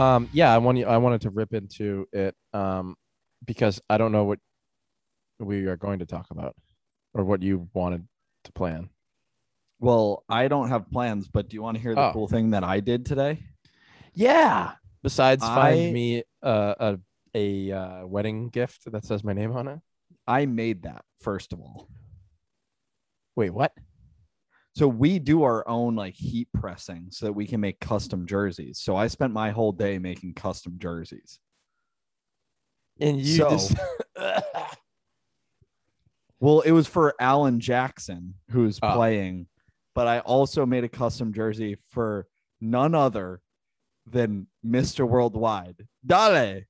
Um, yeah, I want you, I wanted to rip into it um, because I don't know what we are going to talk about or what you wanted to plan. Well, I don't have plans, but do you want to hear the Oh. cool thing that I did today? Yeah. Besides, find I- me uh, a a uh, wedding gift that says my name on it. I made that first of all. Wait, what? So we do our own like heat pressing so that we can make custom jerseys. So I spent my whole day making custom jerseys. And you So- just Well, it was for Alan Jackson who's Oh. Ah. playing, but I also made a custom jersey for none other than Mr. Worldwide. Dale.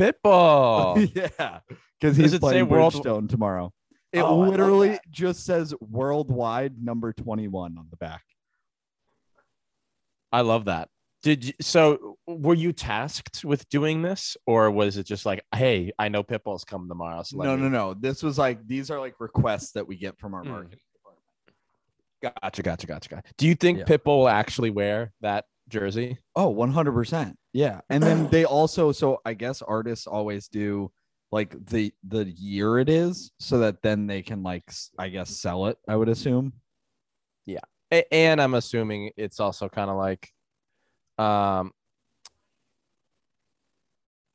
Pitbull. yeah, because he's playing world- Bridgestone tomorrow. It Oh, literally just says worldwide number 21 on the back. I love that. Did you, so? Were you tasked with doing this, or was it just like, "Hey, I know Pitbull's coming tomorrow"? So No, me- no, no. This was like these are like requests that we get from our Hmm. marketing. Gotcha, gotcha, gotcha, gotcha. Do you think Yeah. Pitbull will actually wear that jersey? Oh, 100%. Yeah. And then they also so I guess artists always do like the the year it is so that then they can like i guess sell it, I would assume. A- and I'm assuming it's also kind of like, um,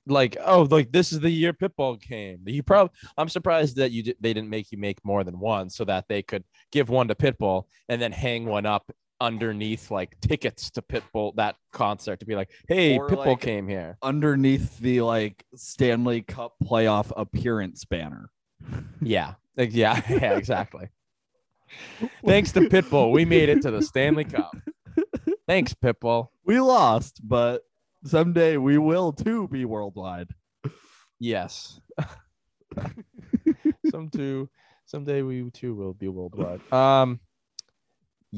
like oh, like this is the year Pitbull came. You probably, I'm surprised that you they didn't make you make more than one so that they could give one to Pitbull and then hang one up underneath like tickets to Pitbull that concert to be like, hey, Or, Pitbull like- came here. Underneath the like Stanley Cup playoff appearance banner. Yeah, like, yeah, yeah, exactly. Thanks to Pitbull, we made it to the Stanley Cup. Thanks, Pitbull. We lost, but someday we will too be worldwide. Yes. some too. Someday we too will be worldwide. Um.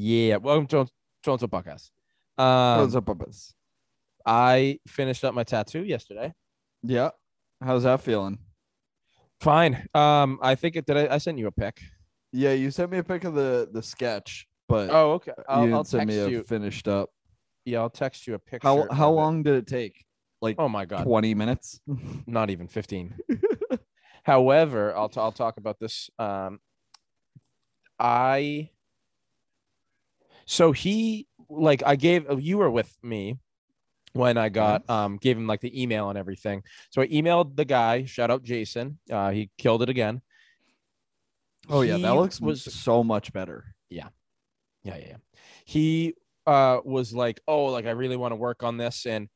Yeah. Welcome to Toronto podcast. Um, up, Puppets? I finished up my tattoo yesterday. Yeah. How's that feeling? Fine. Um. I think it did. I, I sent you a pic. Yeah, you sent me a pic of the the sketch, but Oh, okay. I'll, didn't I'll send text me a you. finished up. Yeah, I'll text you a picture. How how of it. long did it take? Like Oh my god. 20 minutes? not even 15 however i'll, t- I'll talk about this um i so he like i gave you were with me when i got um gave him like the email and everything so i emailed the guy shout out jason uh he killed it again Oh yeah, He that looks was so much better. yeah, yeah, yeah. He uh was like, "Oh, like I really want to work on this." And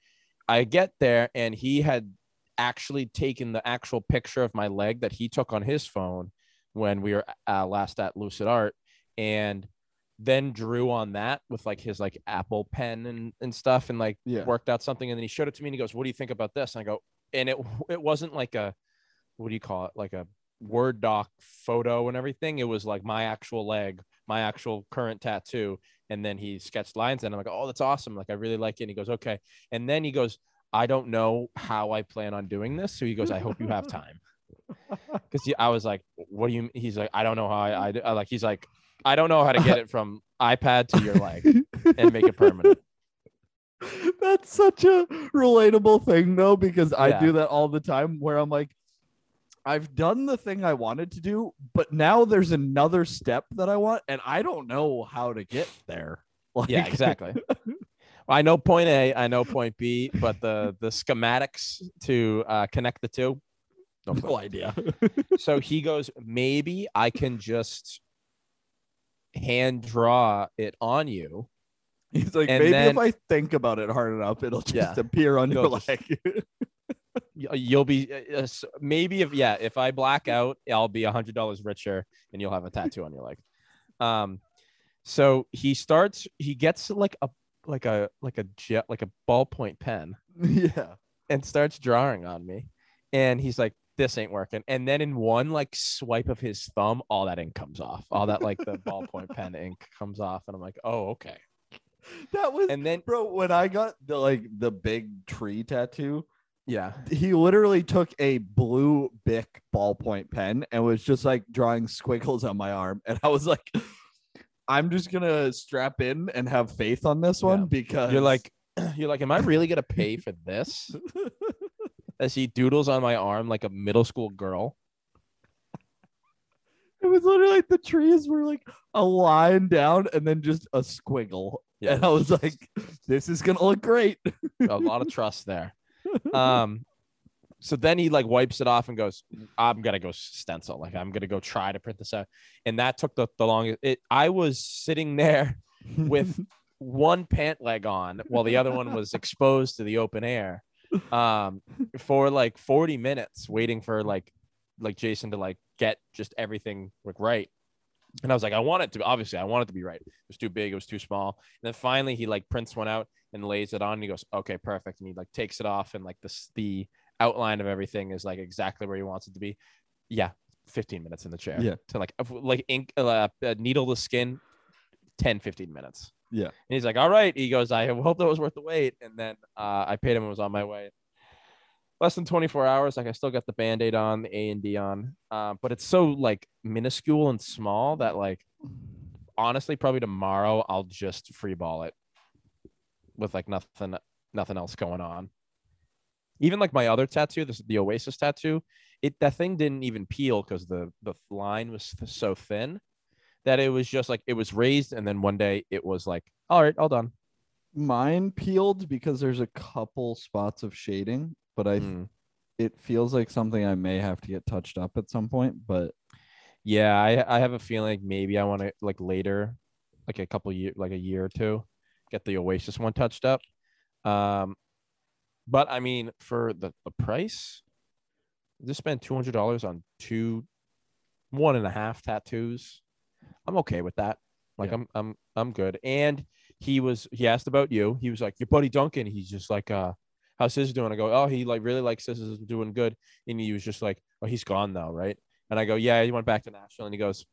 I get there and he had actually taken the actual picture of my leg that he took on his phone when we were uh, last at Lucid Art and then drew on that with like his like Apple pen and and stuff and like Yeah. worked out something and then he showed it to me and he goes, "What do you think about this?" And I go, and it it wasn't like a what do you call it? Like a Word doc photo and everything. It was like my actual leg, my actual current tattoo. And then he sketched lines and I'm like, oh, that's awesome. Like, I really like it. And he goes, okay. And then he goes, I don't know how I plan on doing this. So he goes, I hope you have time. Because I was like, what do you? He's like, I don't know how I, I, I like. He's like, I don't know how to get it from iPad to your leg and make it permanent. That's such a relatable thing though, because I Yeah. do that all the time where I'm like, I've done the thing I wanted to do, but now there's another step that I want, and I don't know how to get there. Like, Yeah, exactly. I know point A, I know point B, but the the schematics to uh, connect the two, no no idea. so he goes, maybe I can just hand draw it on you. He's like, And maybe then- if I think about it hard enough, it'll just Yeah. appear on your leg. You'll be uh, uh, maybe if yeah, if I black out, I'll be a hundred dollars richer, and you'll have a tattoo on your leg. Um, so he starts. He gets like a like a like a jet like a ballpoint pen yeah. and starts drawing on me, and he's like, "This ain't working." And then in one like swipe of his thumb, all that ink comes off. All that like the ballpoint pen ink comes off, and I'm like, "Oh, okay." That was And then bro, when I got the like the big tree tattoo, yeah, he literally took a blue Bic ballpoint pen and was just like drawing squiggles on my arm. And I was like, I'm just gonna strap in and have faith on this one Yeah. because You're like, you're like, am I really gonna pay for this? As he doodles on my arm like a middle school girl. it was literally like the trees were like a line down and then just a squiggle. Yeah. And I was like, this is gonna look great. a lot of trust there. Um, so then he like wipes it off and goes, "I'm gonna go stencil. Like I'm gonna go try to print this out." And that took the, the longest. It I was sitting there with one pant leg on while the other one was exposed to the open air, um, for like 40 minutes waiting for like like Jason to like get just everything like right. And I was like, I want it to obviously I want it to be right. It was too big, it was too small. And then finally he like prints one out and lays it on and he goes, Okay, perfect. And he like takes it off and like this the outline of everything is like exactly where he wants it to be. Yeah, 15 minutes in the chair. Yeah. To like like ink uh, uh, needle the skin 10 15 minutes. Yeah. And he's like, All right. He goes, I hope that was worth the wait. And then uh, I paid him and was on my way less than 24 hours like i still got the band-aid on the a and d on uh, but it's so like minuscule and small that like honestly probably tomorrow i'll just free ball it with like nothing nothing else going on even like my other tattoo this is the oasis tattoo it that thing didn't even peel because the the line was so thin that it was just like it was raised and then one day it was like all right all done Mine peeled because there's a couple spots of shading, but I Mm. it feels like something I may have to get touched up at some point. But Yeah, I I have a feeling maybe I want to like later, like a couple year, like a year or two, get the Oasis one touched up. Um, but I mean, for the the price, just spend two hundred dollars on two, one and a half tattoos. I'm okay with that. Like Yeah. I'm I'm I'm good. And he was he asked about you. He was like your buddy Duncan. He's just like uh. How's his doing? I go, oh, he like really likes this is doing good. And he was just like, oh, he's gone though, right? And I go, yeah, he went back to Nashville. And he goes,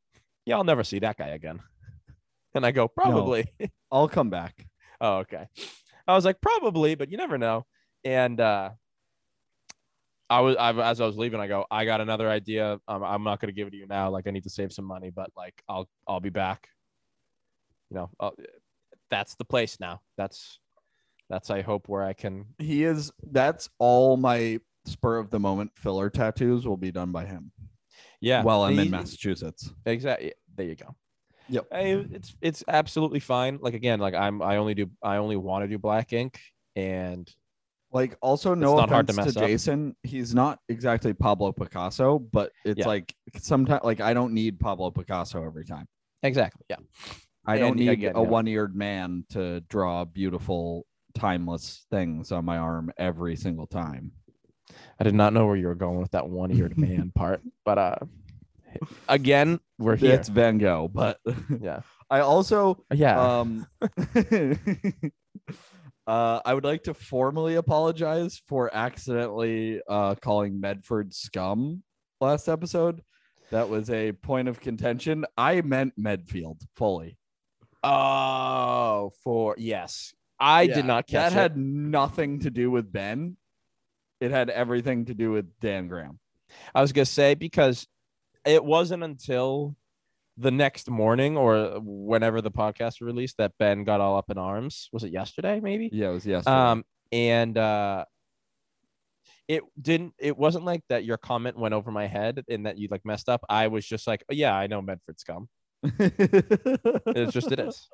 yeah, I'll never see that guy again. And I go, probably. I'll come back. oh, okay. I was like, probably, but you never know. And uh, I was, I, as I was leaving, I go, I got another idea. Um, I'm not going to give it to you now. Like, I need to save some money, but like, I'll, I'll be back. You know, I'll, that's the place now. That's, that's I hope where I can. He is. That's all my spur of the moment filler tattoos will be done by him Yeah. while I'm in Massachusetts. Exactly. There you go. Yep. Hey, it's it's absolutely fine. Like again, like I'm I only do I only want to do black ink and Like also no not hard to to, up. Jason, he's not exactly Pablo Picasso, but it's Yeah. like sometimes like I don't need Pablo Picasso every time. exactly. Yeah. I don't need again, a yeah. one-eared man to draw beautiful, timeless things on my arm every single time. I did not know where you were going with that one eared man part. But uh again, we're here. It's Van Gogh, but Yeah. I also Yeah. um uh I would like to formally apologize for accidentally uh calling Medford scum last episode. That was a point of contention. I meant Medfield fully. oh, for yes. I Yeah, did not catch that it. had nothing to do with Ben. It had everything to do with Dan Graham. I was gonna say because it wasn't until the next morning or whenever the podcast released that Ben got all up in arms. Was it yesterday? Maybe. Yeah, it was yesterday. Um, and uh, it didn't. It wasn't like that. Your comment went over my head and that you like messed up. I was just like, oh, yeah, I know Medford scum. It's just it is.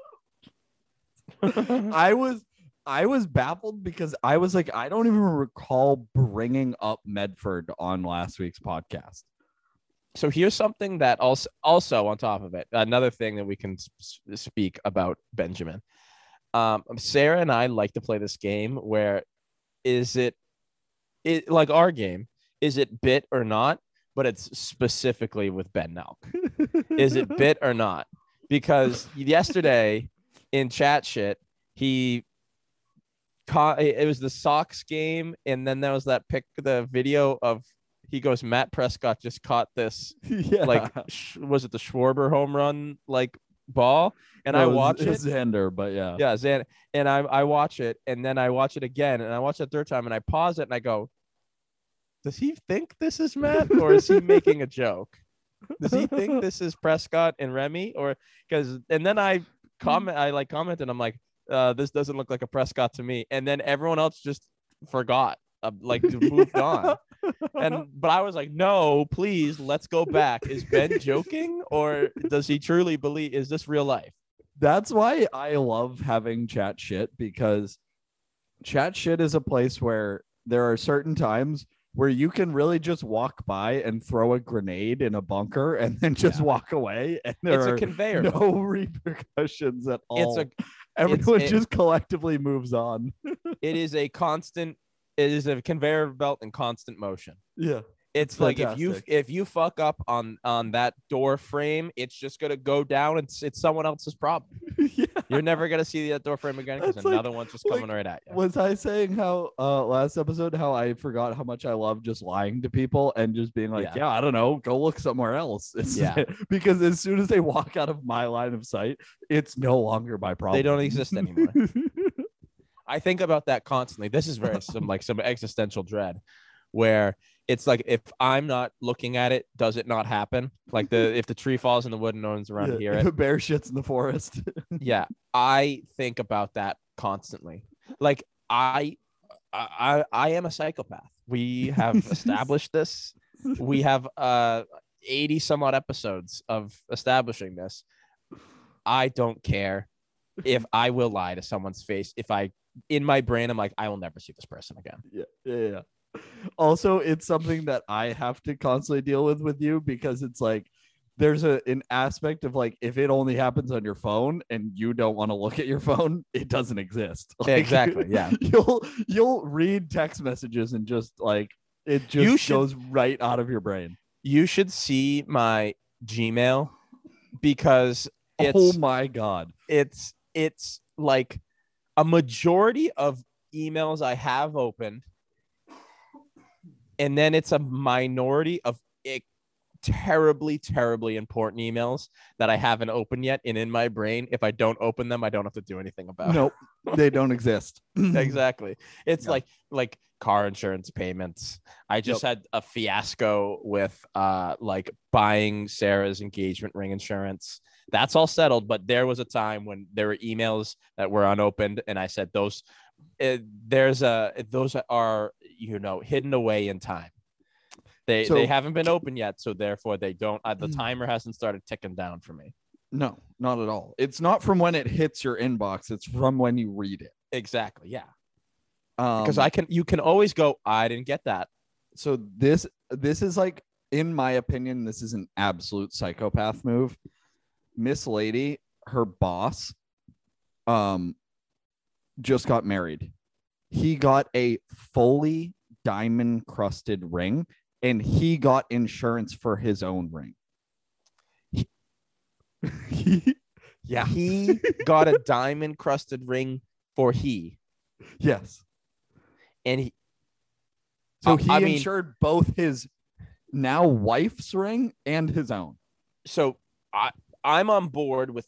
I was I was baffled because I was like, I don't even recall bringing up Medford on last week's podcast. So here's something that also also on top of it another thing that we can s- s- speak about benjamin. Um sarah and i like to play this game where is it it like our game is it bit or not but it's specifically with ben nelk is it bit or not? Because yesterday in chat shit he caught it was the sox game and then there was that pick the video of he goes matt prescott just caught this yeah, like sh- was it the Schwarber home run like ball and I No, was- watch it Xander, but yeah, yeah Zan and I I watch it and then I watch it again and I watch it a third time and I pause it and I go does he think this is Matt or is he making a joke Does he think this is Prescott and Remy, or because? And then I comment, I like commented, I'm like, uh, this doesn't look like a Prescott to me. And then everyone else just forgot, uh, like moved on. And but I was like, no, please, let's go back. Is Ben joking, or does he truly believe? Is this real life? That's why I love having chat shit because chat shit is a place where there are certain times where you can really just walk by and throw a grenade in a bunker and then just Yeah. walk away and there it's are a conveyor. no belt. repercussions at all It's a Everyone it- just collectively moves on. it is a constant. It is a conveyor belt in constant motion. Yeah. It's It's like if you if you fuck up on on that door frame, it's just gonna go down. And it's, it's someone else's problem. yeah. You're never gonna see that door frame again because like- another one's just like, coming right at you. Was I saying how uh last episode how I forgot how much I love just lying to people and just being like, Yeah. yeah, I don't know, go look somewhere else. It's Yeah. because as soon as they walk out of my line of sight, it's no longer my problem. They don't exist anymore. I think about that constantly. This is very some like some existential dread, where it's like if I'm not looking at it, does it not happen? Like the if the tree falls in the wood and no one's around to Yeah, hear if it. a bear shits in the forest. yeah i think about that constantly like i i i am a psychopath we have established this we have uh 80 some odd episodes of establishing this i don't care if i will lie to someone's face if i in my brain i'm like i will never see this person again yeah, yeah, yeah. Also, it's something that I have to constantly deal with with you because it's like there's a an aspect of like if it only happens on your phone and you don't want to look at your phone, it doesn't exist. Like, Exactly, yeah. You'll you'll read text messages and just like it just You should- goes right out of your brain. you should see my gmail because oh it's oh my god. it's it's like a majority of emails I have opened, and then it's a minority of it, terribly, terribly important emails that I haven't opened yet. And in my brain, if I don't open them, I don't have to do anything about it. Nope. they don't exist. Exactly. It's like like car insurance payments. I just had a fiasco with uh like buying Sarah's engagement ring insurance. That's all settled, but there was a time when there were emails that were unopened, and I said those. uh there's a those are you know hidden away in time. They So- they haven't been open yet, so therefore they don't. Uh, the Mm. timer hasn't started ticking down for me. No, not at all. It's not from when it hits your inbox, it's from when you read it. Exactly, yeah. Um, Because I can, you can always go. I didn't get that. so this this is like in my opinion this is an absolute psychopath move miss lady her boss um just got married. He got a fully diamond crusted ring and he got insurance for his own ring. Yeah. He got a diamond crusted ring for he, yes. And he so Uh, he I mean- insured both his now wife's ring and his own. So I I'm on board with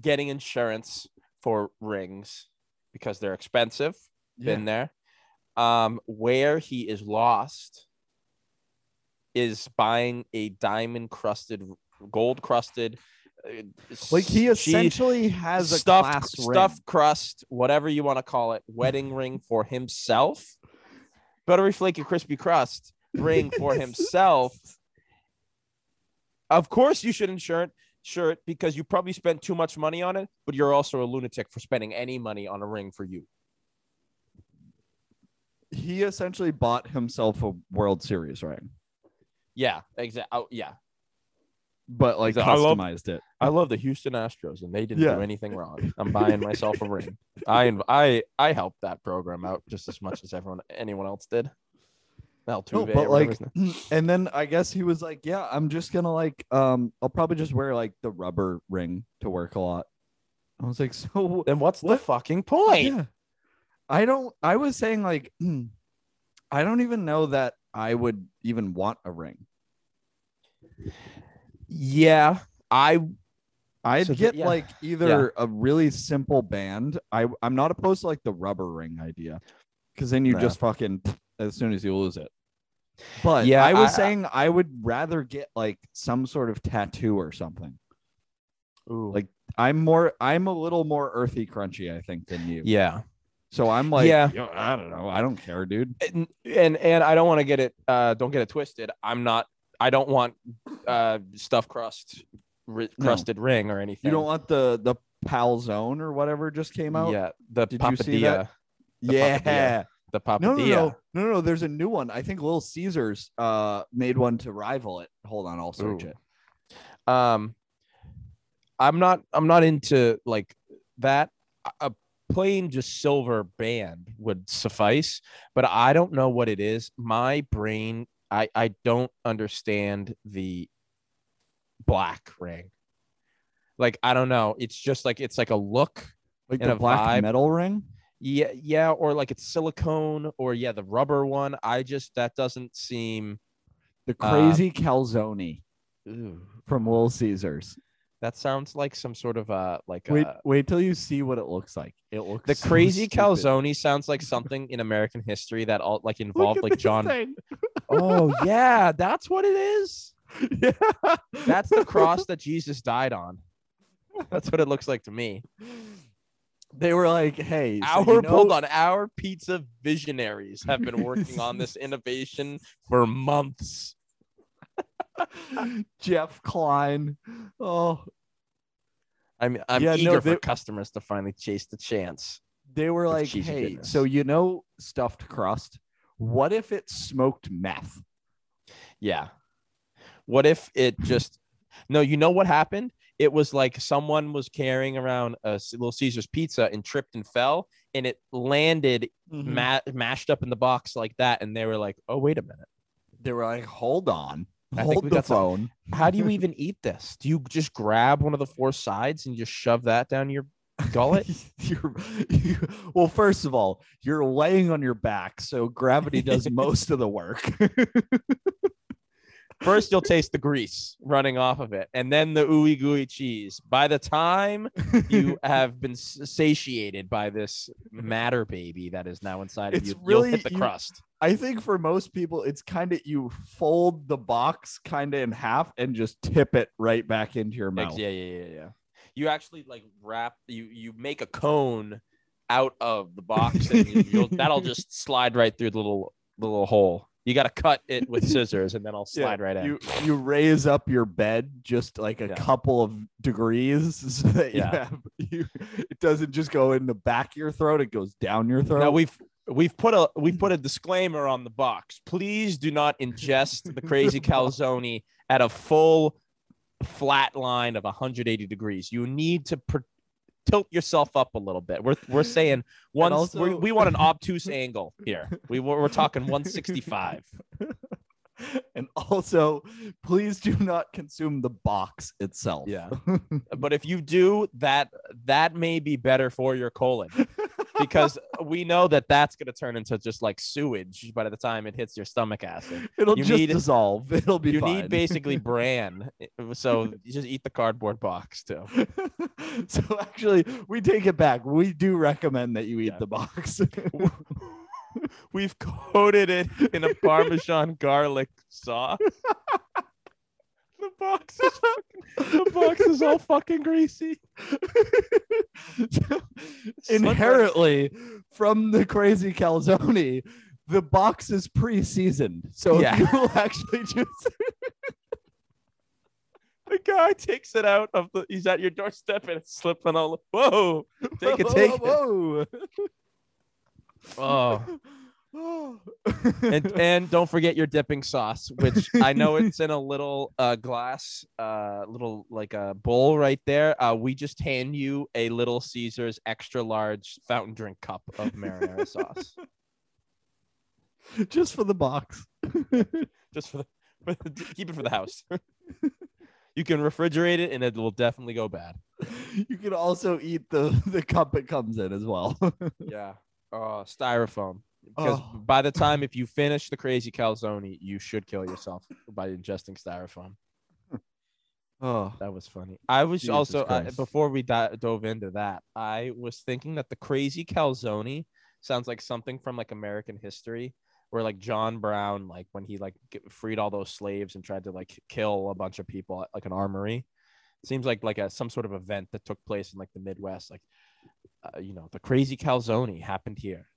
getting insurance for rings because they're expensive. Been there. Um, where he is lost is buying a diamond crusted, gold crusted. uh, like he essentially has a stuffed class ring. stuffed crust, whatever you want to call it, wedding ring for himself. Buttery flaky crispy crust ring for himself. Of course, you should insure it, it because you probably spent too much money on it, but you're also a lunatic for spending any money on a ring for you. he essentially bought himself a World Series ring, Yeah, exactly. Oh, yeah. but like I love- customized it. I love the Houston Astros, and they didn't Yeah. do anything wrong. I'm buying myself a ring. I I I helped that program out just as much as everyone anyone else did. Altuve, No, but like, and then I guess he was like, "Yeah, I'm just gonna like, um, I'll probably just wear like the rubber ring to work a lot." I was like, "So then what's the fucking point? Yeah. I don't. I was saying like, hmm, I don't even know that I would even want a ring. Yeah, I I'd So the- get yeah. like either a really simple band. I I'm not opposed to like the rubber ring idea, because then you No. just fucking as soon as you lose it. But Yeah, I was I- saying I would rather get like some sort of tattoo or something. Ooh. Like I'm more I'm a little more earthy crunchy, I think, than you. yeah. So I'm like, Yeah. "Yo, I don't know. I don't care, dude. and and, and I don't want to get it uh don't get it twisted. I'm not I don't want uh stuffed crust No. crusted ring or anything. You don't want the the Pal Zone or whatever just came out. Yeah, the Did you see papadilla, that? Yeah. papadilla. The papadilla. No, no, no, no, no. There's a new one. I think Little Caesars uh made one to rival it. Hold on, I'll search Ooh. it. Um I'm not I'm not into like that a plain just silver band would suffice, but I don't know what it is. My brain I I don't understand the black ring. Like I don't know. It's just like it's like a look. Like And the a black vibe. metal ring. Yeah, yeah, or like it's silicone, or yeah, the rubber one. I just that doesn't seem. The Uh, crazy calzone from Little Caesars. That sounds like some sort of uh like Wait, uh, wait till you see what it looks like. It looks the so crazy stupid. calzone sounds like something in American history that all like involved like John. Oh yeah, that's what it is. yeah. That's the cross that Jesus died on. That's what it looks like to me. They were like, "Hey, so Our you know- hold on, our pizza visionaries have been working on this innovation for months. Jeff Klein. Oh, I'm I'm Yeah, no, eager they- for customers to finally chase the chance. they were like, "Hey, goodness. so you know stuffed crust? What if it smoked meth?" Yeah. What if it just no, you know what happened? It was like someone was carrying around a Little Caesars pizza and tripped and fell, and it landed Mm-hmm. ma- mashed up in the box like that. And they were like, "Oh, wait a minute, They were like, "Hold on, I think hold we the got some- phone." how do you even eat this? Do you just grab one of the four sides and just shove that down your gullet?" you're, you, well, first of all, you're laying on your back, so gravity does most of the work. First, you'll taste the grease running off of it, and then the ooey gooey cheese. By the time you have been satiated by this matter baby that is now inside of It's you, really- you'll hit the you- crust. I think for most people, it's kind of you fold the box kind of in half and just tip it right back into your mouth. Yeah, yeah, yeah, yeah. You actually like wrap you you make a cone out of the box, and you'll, that'll just slide right through the little the little hole. You got to cut it with scissors, and then I'll Yeah, slide right in. You you raise up your bed just like a Yeah. couple of degrees so that you Yeah. have you it doesn't just go in the back of your throat, it goes down your throat. Now we've we've put a we've put a disclaimer on the box. Please do not ingest the crazy calzone at a full flat line of 180 degrees. You need to pr- tilt yourself up a little bit. We're we're saying once we also- we want an obtuse angle here. We we're, we're talking 165. and also please do not consume the box itself. Yeah. But if you do that, that may be better for your colon because we know that that's going to turn into just like sewage by the time it hits your stomach acid. It'll You just need- dissolve. It'll be you fine. need basically bran eh, eh, so you just eat the cardboard box too so actually, we take it back. We do recommend that you eat Yeah. the box. We've coated it in a parmesan garlic sauce the box is fucking, the box is all fucking greasy Inherently, from the crazy calzone, the box is pre-seasoned. So Yeah. you will actually just the guy takes it out of the he's at your doorstep and it's slipping all whoa take it take it Whoa. Oh and and don't forget your dipping sauce, which I know it's in a little uh, glass, uh, little like a bowl right there. Uh, we just hand you a Little Caesars extra large fountain drink cup of marinara sauce, just for the box. just for the keep it for the house. you can refrigerate it, and it will definitely go bad. You can also eat the the cup it comes in as well. Yeah. Oh, styrofoam. Because Oh. by the time if you finish the crazy calzone, you should kill yourself by ingesting styrofoam. oh, That was funny. I was Jesus also uh, Christ. before we di- dove into that, I was thinking that the crazy calzone sounds like something from like American history, where like John Brown, like when he like get, freed all those slaves and tried to like kill a bunch of people at like an armory. seems like like a some sort of event that took place in like the Midwest, like uh, you know the crazy calzone happened here,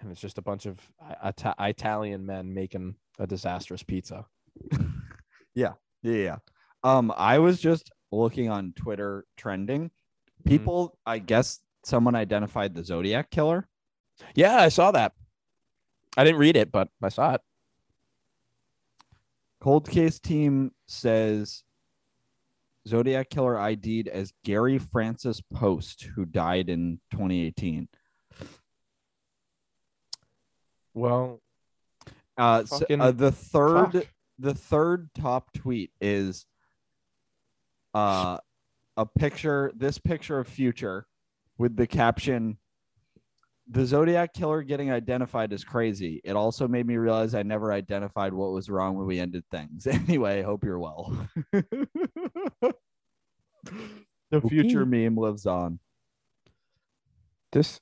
and it's just a bunch of Ita- Italian men making a disastrous pizza. Yeah, yeah. Um, I was just looking on Twitter trending. Mm-hmm. People, I guess someone identified the Zodiac killer. Yeah, I saw that. I didn't read it, but I saw it. Cold case team says Zodiac killer ID'd as Gary Francis Poste, who died in 2018. Well, Uh, so, uh, the third, fuck. the third top tweet is uh, a picture. This picture of Future with the caption. The Zodiac killer getting identified is crazy. It also made me realize I never identified what was wrong when we ended things. Anyway, hope you're well. the future meme lives on. this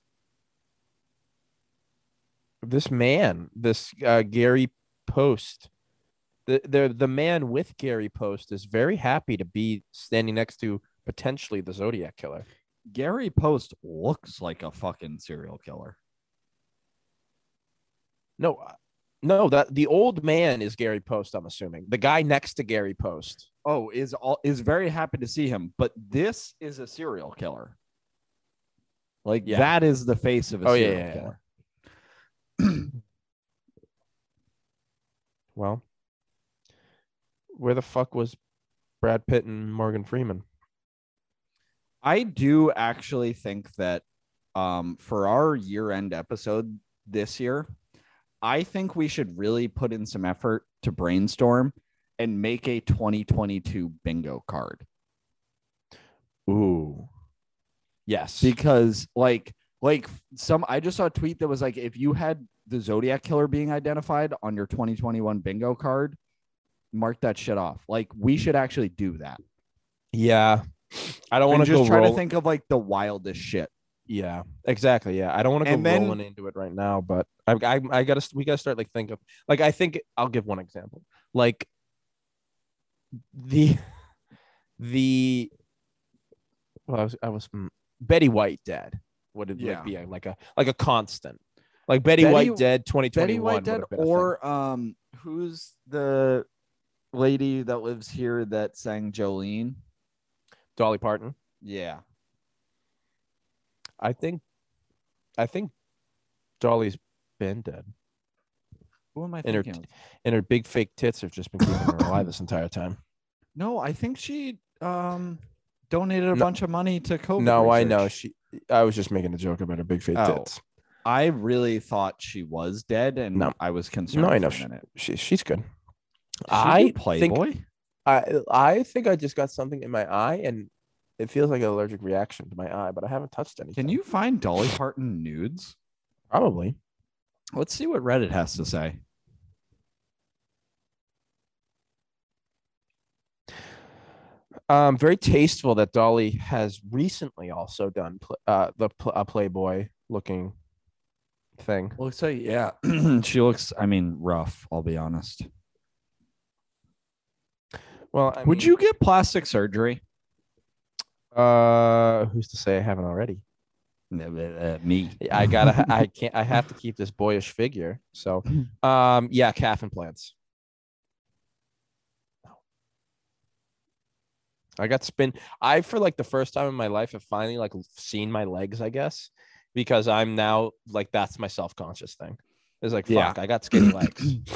this man, this uh, Gary Poste, the the the man with Gary Poste is very happy to be standing next to potentially the Zodiac killer. Gary Poste looks like a fucking serial killer. No, uh, no, that the old man is Gary Poste. I'm assuming the guy next to Gary Poste. Oh, is all is very happy to see him, but this is a serial killer. Like Yeah. that is the face of a Oh, serial yeah, yeah. killer. Well, where the fuck was Brad Pitt and Morgan Freeman? I do actually think that um, for our year-end episode this year, I think we should really put in some effort to brainstorm and make a 2022 bingo card. Ooh, yes. because like like some i just saw a tweet that was like if you had the zodiac killer being identified on your 2021 bingo card mark that shit off like we should actually do that yeah, I don't want to just try roll- to think of like the wildest shit Yeah, exactly. Yeah, I don't want to go then- rolling into it right now, but I, I, I gotta, we gotta start like think of, like, I think I'll give one example, like the, the, well, I was, I was mm, Betty White dead. Would it Yeah. like be like a, like a constant, like Betty, Betty- White dead, twenty twenty betty white dead or um who's the lady that lives here that sang jolene Dolly Parton. yeah I think, I think Dolly's been dead, who am i And thinking of? and her big fake tits have just been keeping her alive this entire time. no i think she um donated a No. bunch of money to covid no, I know she. I was just making a joke about her big fake Oh. tits. I really thought she was dead, and No. I was concerned. No, I for know a she, she she's good. She I think Playboy. I I think I just got something in my eye and it feels like an allergic reaction to my eye, but I haven't touched anything. Can you find Dolly Parton nudes? probably? Let's see what Reddit has to say. Um, very tasteful that Dolly has recently also done pl- uh the pl- uh, Playboy looking thing. Looks like yeah, she looks. I mean, rough. I'll be honest. Well, I Would mean, you get plastic surgery? Uh, who's to say I haven't already? Uh, me. I gotta. I can't. I have to keep this boyish figure. So, um, yeah, calf implants. I got spin. I for like the first time in my life have finally like seen my legs. I guess because I'm now like that's my self conscious thing. It's like Yeah. I got skinny legs.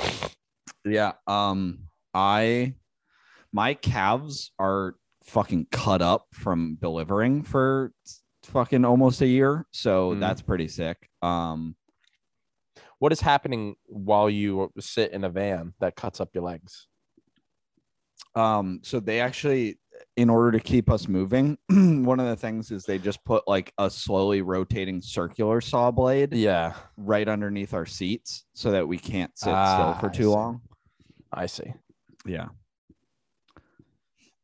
Yeah. Um. I my calves are fucking cut up from delivering for fucking almost a year, so Mm. that's pretty sick. Um. what is happening while you sit in a van that cuts up your legs? Um, so they actually, in order to keep us moving, one of the things is they just put like a slowly rotating circular saw blade Yeah, right underneath our seats so that we can't sit Ah, still for too long. I see. Yeah.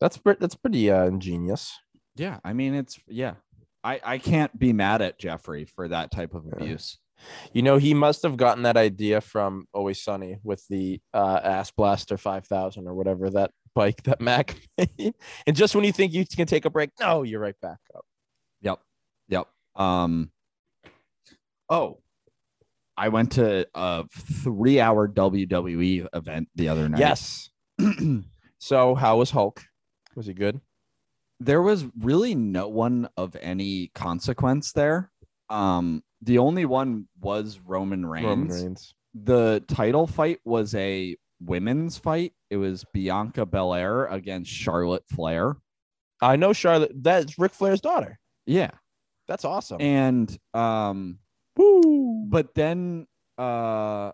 That's that's pretty uh, ingenious. Yeah. I mean, it's yeah. I I can't be mad at Jeffrey for that type of abuse. You know, he must have gotten that idea from Always Sunny with the uh, Ass Blaster 5000 or whatever that bike that Mac made. And just when you think you can take a break, no, you're right back up. Yep. Yep. Um Oh, I went to a 3-hour WWE event the other night. Yes. So, how was Hulk? Was he good? there was really no one of any consequence there. Um the only one was Roman Reigns. Roman Reigns. The title fight was a women's fight. It was Bianca Belair against Charlotte Flair. I know Charlotte. That's Ric Flair's daughter. Yeah. That's awesome. And um Woo! but then uh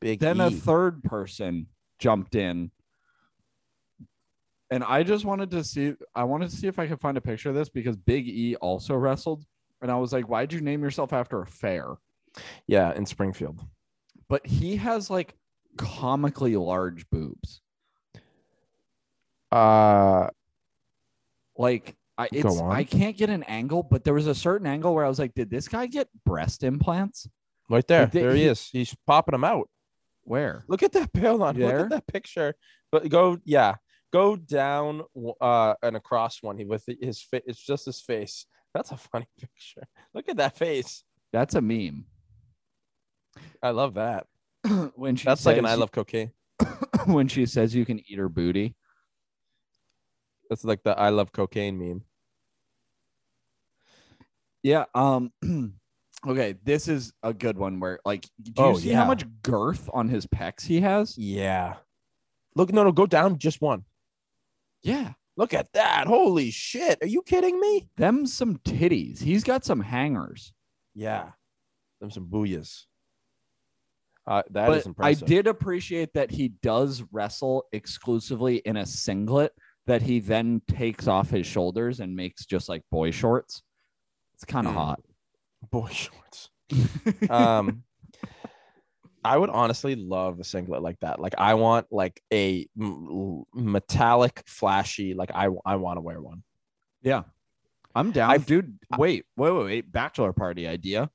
Big then a E. third person jumped in and i just wanted to see i wanted to see if i could find a picture of this because big e also wrestled and i was like why'd you name yourself after a fair yeah, in Springfield. but he has like comically large boobs Uh, like I, it's. I can't get an angle, but there was a certain angle where I was like, did this guy get breast implants? right there. Like, there he he- is. He's popping them out. Where? Look at that Hold on. Look at that picture. But go, yeah, go down uh and across one. He with his face. It's just his face. That's a funny picture. Look at that face. That's a meme. I love that. when she That's like an says- I love cocaine. when she says you can eat her booty. That's like the I love cocaine meme. Yeah. Um. okay, this is a good one. Where like, do you Oh, see yeah. how much girth on his pecs he has? Yeah. Look, no, no, go down just one. Yeah. Look at that. Holy shit. Are you kidding me? Them some titties. He's got some hangers. Yeah. Them some booyahs. Uh, that is but I impressive. did appreciate that he does wrestle exclusively in a singlet that he then takes off his shoulders and makes just like boy shorts. It's kind of Mm. hot. boy shorts. Um, I would honestly love a singlet like that. Like I want like a m- metallic, flashy. Like I I want to wear one. yeah. I'm down, I've- dude. Wait, wait, wait, wait. Bachelor party idea.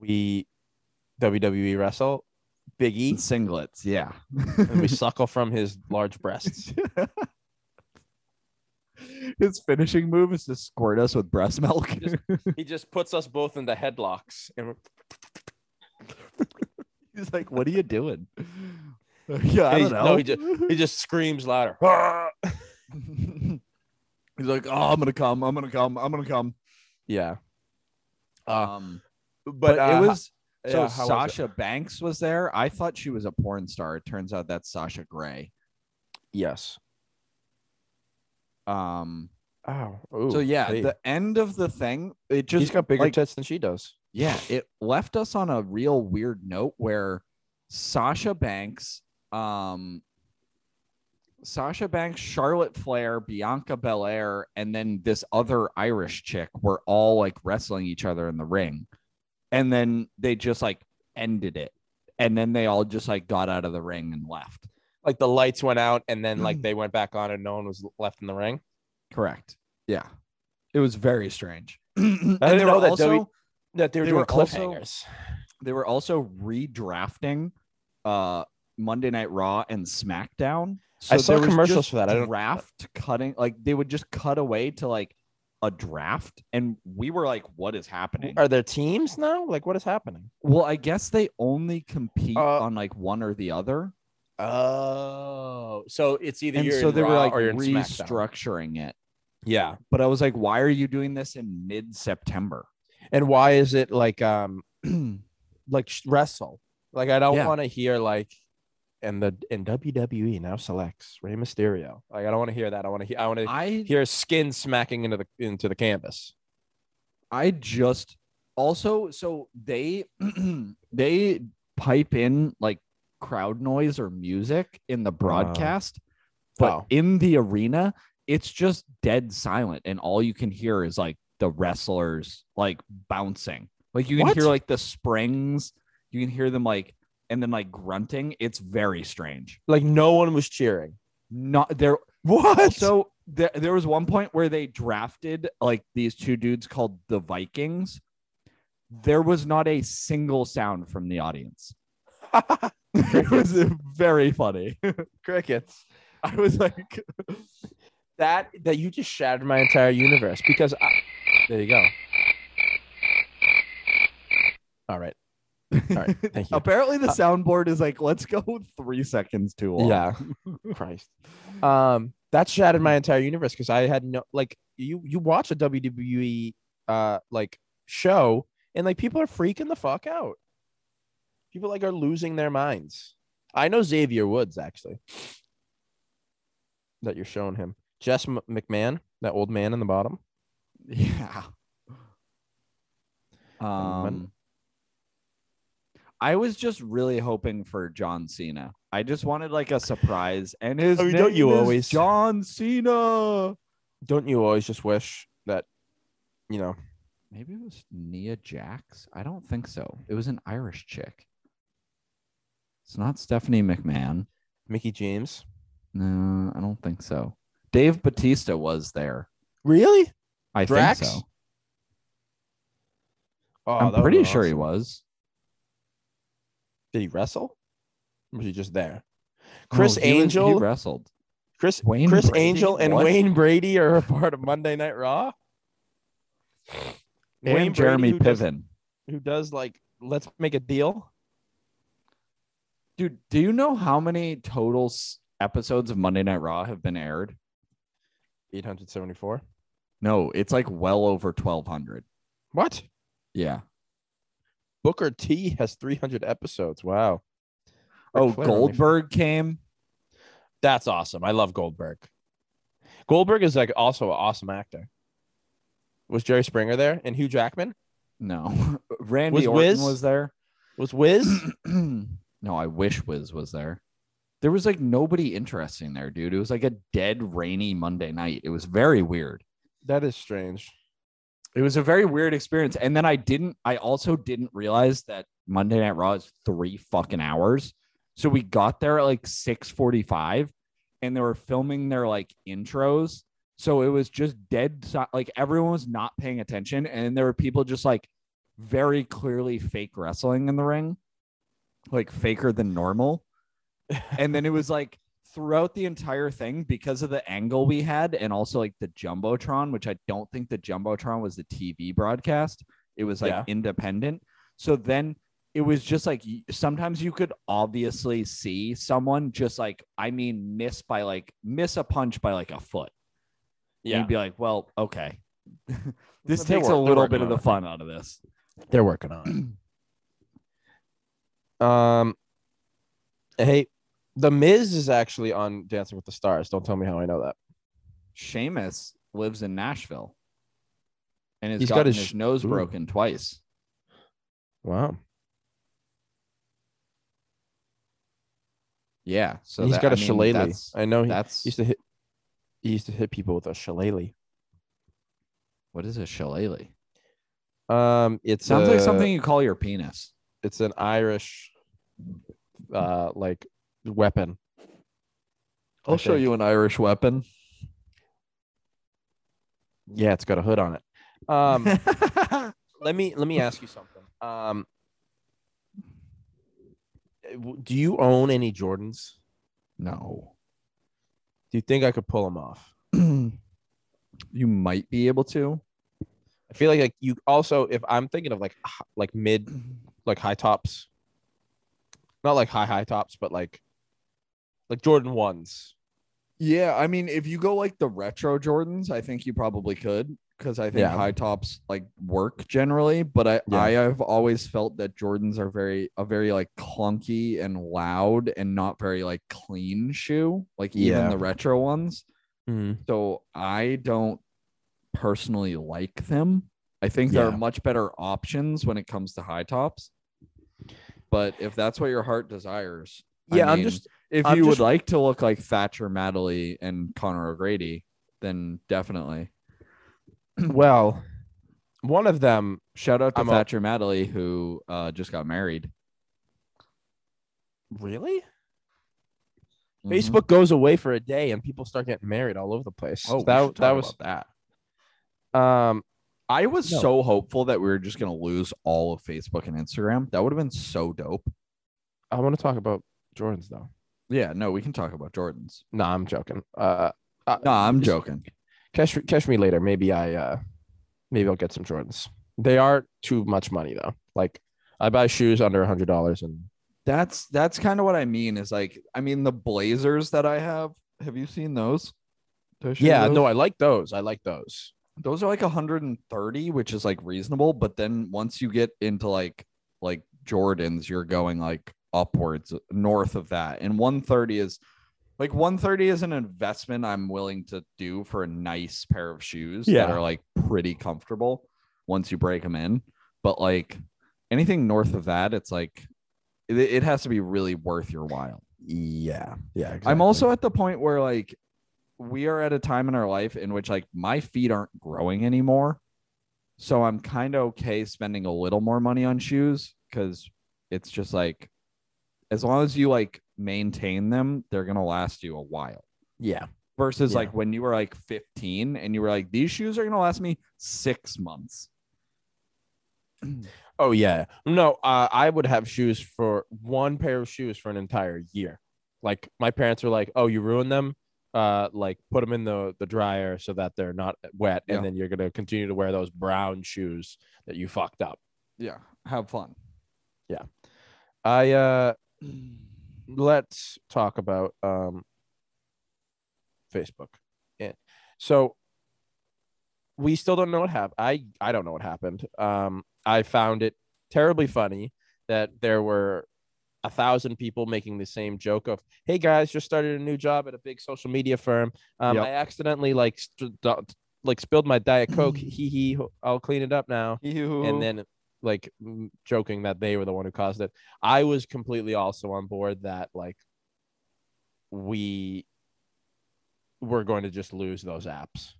We WWE wrestle Big E Singlets, yeah. and we suckle from his large breasts. His finishing move is to squirt us with breast milk. Just- He just puts us both into headlocks and He's like, "What are you doing?" yeah, I don't know. no, he just- he just screams louder. He's like, "Oh, I'm gonna come. I'm gonna come. I'm gonna come." yeah. Uh, Um, but but, uh, it was yeah, so was? Sasha Banks was there. I thought she was a porn star. It turns out that's Sasha Grey. yes. Um, Oh. so yeah, hey. the end of the thing, it just he's got bigger like, tits than she does. Yeah, it left us on a real weird note where Sasha Banks, um, Sasha Banks, Charlotte Flair, Bianca Belair, and then this other Irish chick were all like wrestling each other in the ring. And then they just like ended it. And then they all just like got out of the ring and left. Like the lights went out and then Mm. like they went back on and no one was left in the ring. Correct. Yeah. It was very strange. I didn't know that also, W- That they were they doing were also- cliffhangers. they were also redrafting uh Monday Night Raw and SmackDown. I saw there was commercials for that. I don't- draft cutting like they would just cut away to like a draft and we were like what is happening? Are there teams now? Like what is happening? Well, I guess they only compete Uh, on like one or the other. Oh, so it's either And you're so they were Raw like or you're SmackDown. restructuring it. Yeah, But I was like, why are you doing this in mid-September? And why is it like um like wrestle? Like I don't Yeah. want to hear like and the and WWE now selects Rey Mysterio. Like I don't want to hear that. I want to hear. I want to I hear skin smacking into the into the canvas. I just also so they they pipe in like crowd noise or music in the broadcast, but Oh. in the arena it's just dead silent and all you can hear is like the wrestlers like bouncing. Like you can What? hear like the springs, you can hear them like and then like grunting. It's very strange. Like no one was cheering. Not there What? So there, there was one point where they drafted like these two dudes called the Vikings. There was not a single sound from the audience. it was very funny. crickets. I was like, That that you just shattered my entire universe because I, there you go. All right. All right. Thank you. apparently the soundboard is like, let's go three seconds too long. Yeah. Christ. Um, that shattered my entire universe because I had no like you you watch a WWE uh like show and like people are freaking the fuck out. People like are losing their minds. I know Xavier Woods actually. That you're showing him. Jess M- McMahon, that old man in the bottom. Yeah. Um, I was just really hoping for John Cena. I just wanted like a surprise, and his I mean, name don't you is always- John Cena. Don't you always just wish that you know Maybe it was Nia Jax. I don't think so. It was an Irish chick. It's not Stephanie McMahon. Mickie James? No, I don't think so. Dave Batista was there. Really? I Drax? think so. Oh, I'm pretty sure he was. Did he wrestle? Or was he just there? No, Criss he was- Angel, he wrestled. Criss Wayne Criss Brady? Angel, and What? Wayne Brady are a part of Monday Night Raw. And Jeremy who does- Piven. who does like let's make a deal. Dude, do you know how many total episodes of Monday Night Raw have been aired? 874. No, it's like well over 1200. What? Yeah. Booker T has 300 episodes. Wow. Oh, Flair Goldberg came. That's awesome. I love Goldberg. Goldberg is like also an awesome actor. Was Jerry Springer there and Hugh Jackman? No. Randy Was Orton Wiz? was there. Was Wiz? no, I wish Wiz was there. There was like nobody interesting there, dude. It was like a dead, rainy Monday night. It was very weird. That is strange. It was a very weird experience. And then I didn't, I also didn't realize that Monday Night Raw is three fucking hours. So we got there at like 645 and they were filming their like intros. So it was just dead. si- Like everyone was not paying attention. And there were people just like very clearly fake wrestling in the ring, like faker than normal. and then it was like throughout the entire thing because of the angle we had and also like the jumbotron which i don't think the jumbotron was the tv broadcast it was like Yeah. independent so then it was just like sometimes you could obviously see someone just like i mean miss by like miss a punch by like a foot Yeah. you'd be like well okay this They're takes wor- a little bit of the fun out of this They're working on it. um, hey, The Miz is actually on Dancing with the Stars. Don't tell me how I know that. Sheamus lives in Nashville and has He's got his his, nose Ooh. broken twice. Wow. Yeah, so he's that- got I a mean, shillelagh. I know he that's used to hit. He used to hit people with a shillelagh. what is a shillelagh? Um, it Sounds like something you call your penis. It's an Irish, uh, like weapon. I I'll show think. you an Irish weapon. Yeah, it's got a hood on it. Um, let me let me ask you something. Um, do you own any Jordans? no. Do you think I could pull them off? you might be able to. I feel like, like you also, if I'm thinking of like like mid, like high tops, not like high high tops, but like like Jordan ones. Yeah, I mean, if you go like the retro Jordans, I think you probably could because I think Yeah. high tops like work generally. But I Yeah. I have always felt that Jordans are very a very like clunky and loud and not very like clean shoe, like even Yeah. the retro ones. Mm-hmm. So I don't personally like them. I think there are much better options when it comes to high tops. But if that's what your heart desires, I Yeah, I'm mean, just if I'm you just- would like to look like Thatcher Madley and Connor O'Grady, then definitely. well, one of them. Shout out to I'm a- Thatcher Madley who uh, just got married. Really? Mhm. Facebook goes away for a day and people start getting married all over the place. Oh, that that was that. um I was No. so hopeful that we were just gonna lose all of Facebook and Instagram. That would have been so dope. I want to talk about Jordans though. Yeah, no, we can talk about Jordans. No, I'm joking. Uh, uh No, I'm just- joking. Catch catch me later. Maybe I uh maybe I'll get some Jordans. They are too much money though. Like I buy shoes under a hundred dollars and That's that's kind of what I mean. Is like, I mean, the Blazers that I have. Have you seen those? Did I show you yeah, those? no, I like those. I like those. those are like 130 which is like reasonable but then once you get into like like jordans you're going like upwards north of that. And 130 is like 130 is an investment i'm willing to do for a nice pair of shoes that are like pretty comfortable once you break them in. But like anything north of that it's like it, it has to be really worth your while. Yeah, yeah. I'm also at the point where like we are at a time in our life in which like my feet aren't growing anymore. So I'm kind of okay spending a little more money on shoes because it's just like as long as you like maintain them, they're gonna last you a while. yeah. Versus Yeah. like when you were like 15 and you were like, these shoes are gonna last me six months. Oh yeah. No, uh, I would have shoes for one pair of shoes for an entire year. Like my parents were like, "Oh, you ruined them. Uh, like put them in the the dryer so that they're not wet, Yeah. and then you're gonna continue to wear those brown shoes that you fucked up." Yeah, have fun. Yeah, I uh, let's talk about um, Facebook. Yeah. So we still don't know what happened. I I don't know what happened. Um, I found it terribly funny that there were a thousand people making the same joke of, "Hey guys, just started a new job at a big social media firm. Um, Yep. I accidentally like st- like spilled my diet coke. Hee hee. I'll clean it up now." and then like joking that they were the one who caused it. I was completely also on board that like we were going to just lose those apps.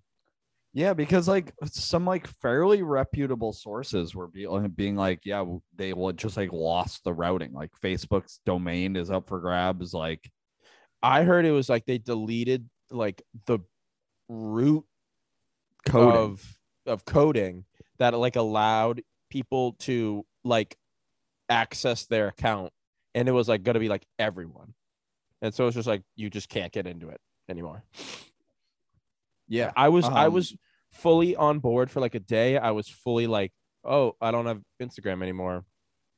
Yeah, because like some like fairly reputable sources were be- uh, being like, yeah, they will just like lost the routing. Like Facebook's domain is up for grabs. Like, I heard it was like they deleted like the root coding. of of coding that like allowed people to like access their account and it was like going to be like everyone. And so it's just like you just can't get into it anymore. yeah, I was I Um, was fully on board for like a day. I was fully like, oh, I don't have Instagram anymore.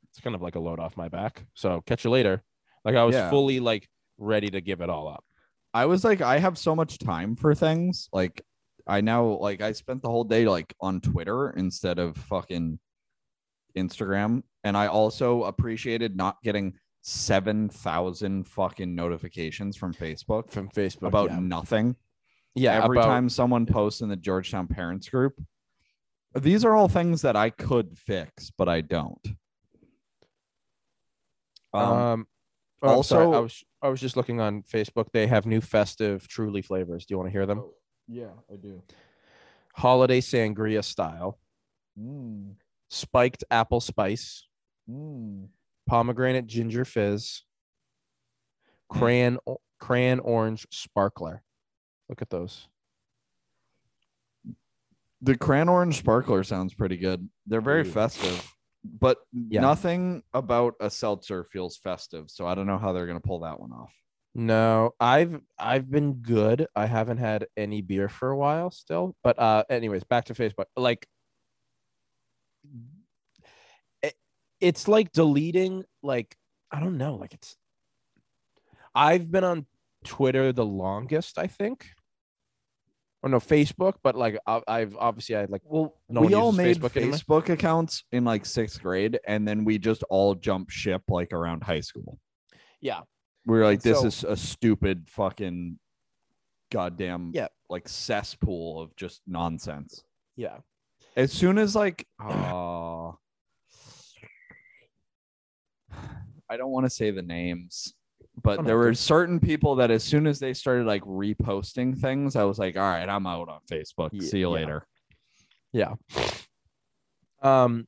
It's kind of like a load off my back. So catch you later. Like I was Yeah. fully like ready to give it all up. I was like, I have so much time for things. Like, I now like I spent the whole day like on Twitter instead of fucking Instagram, and I also appreciated not getting seven thousand fucking notifications from Facebook From Facebook about yeah, nothing. yeah every about- time someone posts in the Georgetown parents group. These are all things that I could fix, but I don't. Um, Um, oh, I'm I also- was I was just looking on Facebook. They have new festive Truly flavors. Do you want to hear them? Oh, yeah, I do. Holiday sangria style, Mm, spiked apple spice, mm. pomegranate ginger fizz, Hmm. crayon crayon orange sparkler. Look at those. The cran orange sparkler sounds pretty good. They're very Ooh. festive, but Yeah. nothing about a seltzer feels festive. So I don't know how they're gonna pull that one off. No, I've I've been good. I haven't had any beer for a while still. But uh anyways, back to Facebook. Like it, it's like deleting like I don't know, like it's I've been on Twitter the longest, I think. Or no, Facebook, but like I- I've obviously I like Well, No we all made Facebook anymore? Facebook accounts in like sixth grade, and then we just all jumped ship like around high school. yeah. we are like, this so- is a stupid fucking goddamn Yeah. like cesspool of just nonsense. Yeah. As soon as like uh, I don't want to say the names, but there were certain people that as soon as they started like reposting things, I was like, all right, I'm out on Facebook. Ye- See you yeah. later. Yeah. Um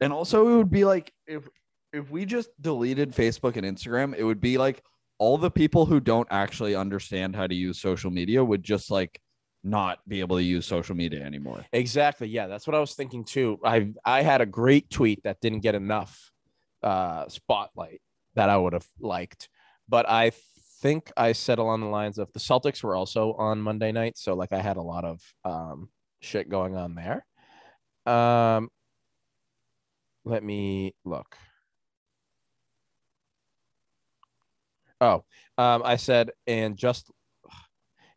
And also it would be like if if we just deleted Facebook and Instagram, it would be like all the people who don't actually understand how to use social media would just like not be able to use social media anymore. Exactly. Yeah, that's what I was thinking too. I I had a great tweet that didn't get enough uh spotlight that I would have liked, but I think I said along the lines of the Celtics were also on Monday night, so like I had a lot of um shit going on there. Um let me look. Oh, um, I said, and just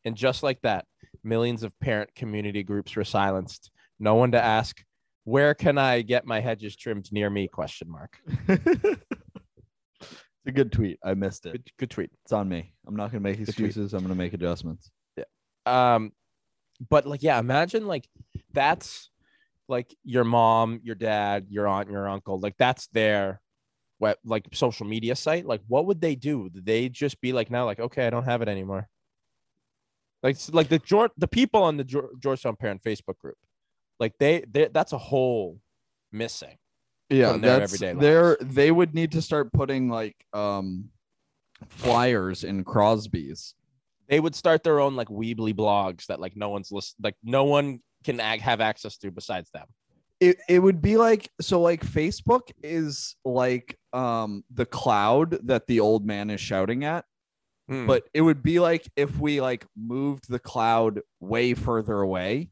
and just like that, millions of parent community groups were silenced. No one to ask, where can I get my hedges trimmed near me? Question mark. it's a good tweet. I missed it. Good, good tweet. It's on me. I'm not gonna make excuses. I'm gonna make adjustments. Yeah. Um, but like, yeah, imagine like that's like your mom, your dad, your aunt, your uncle. Like that's their web, like social media site. Like, what would they do? They just be like now, like, okay, I don't have it anymore. Like, like the George, the people on the Geor- Georgetown Parent Facebook group, like they, they, that's a whole missing. Yeah, that's they're they would need to start putting like um flyers in Crosby's. They would start their own like Weebly blogs that like no one's list, like no one can ag- have access to besides them. It it would be like so like Facebook is like um the cloud that the old man is shouting at, Hmm. but it would be like if we like moved the cloud way further away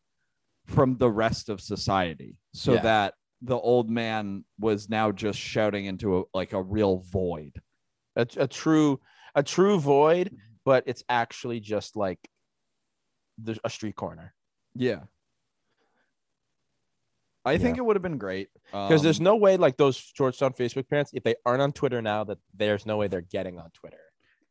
from the rest of society so Yeah. that the old man was now just shouting into a like a real void. a, a true a true void but it's actually just like the, a street corner Yeah. I think it would have been great because there's Um, no way like those georgetown facebook parents if they aren't on twitter now that there's no way they're getting on twitter